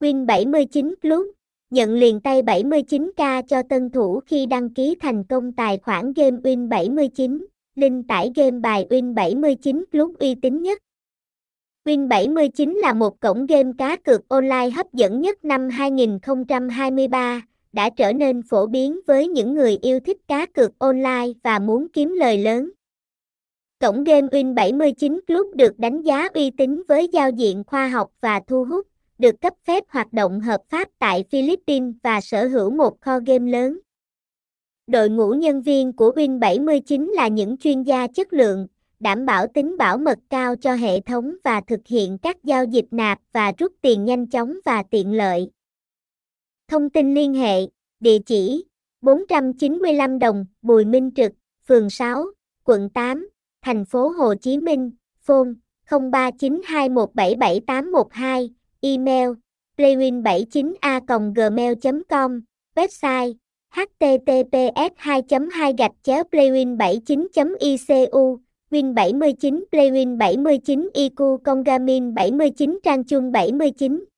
Win 79 Club, nhận liền tay 79k cho tân thủ khi đăng ký thành công tài khoản game Win 79, link tải game bài Win 79 Club uy tín nhất. Win 79 là một cổng game cá cược online hấp dẫn nhất năm 2023, đã trở nên phổ biến với những người yêu thích cá cược online và muốn kiếm lời lớn. Cổng game Win 79 Club được đánh giá uy tín với giao diện khoa học và thu hút, được cấp phép hoạt động hợp pháp tại Philippines và sở hữu một kho game lớn. Đội ngũ nhân viên của Win 79 là những chuyên gia chất lượng, đảm bảo tính bảo mật cao cho hệ thống và thực hiện các giao dịch nạp và rút tiền nhanh chóng và tiện lợi. Thông tin liên hệ, địa chỉ 495 đồng, Bùi Minh Trực, phường 6, quận 8, thành phố Hồ Chí Minh, phone 0392177812, email playwin79a gmail.com, website https 2 2 gạch chéo playwin 79 icu Win 79 Playwin 79 IQ Congamin 79 Trang Chung 79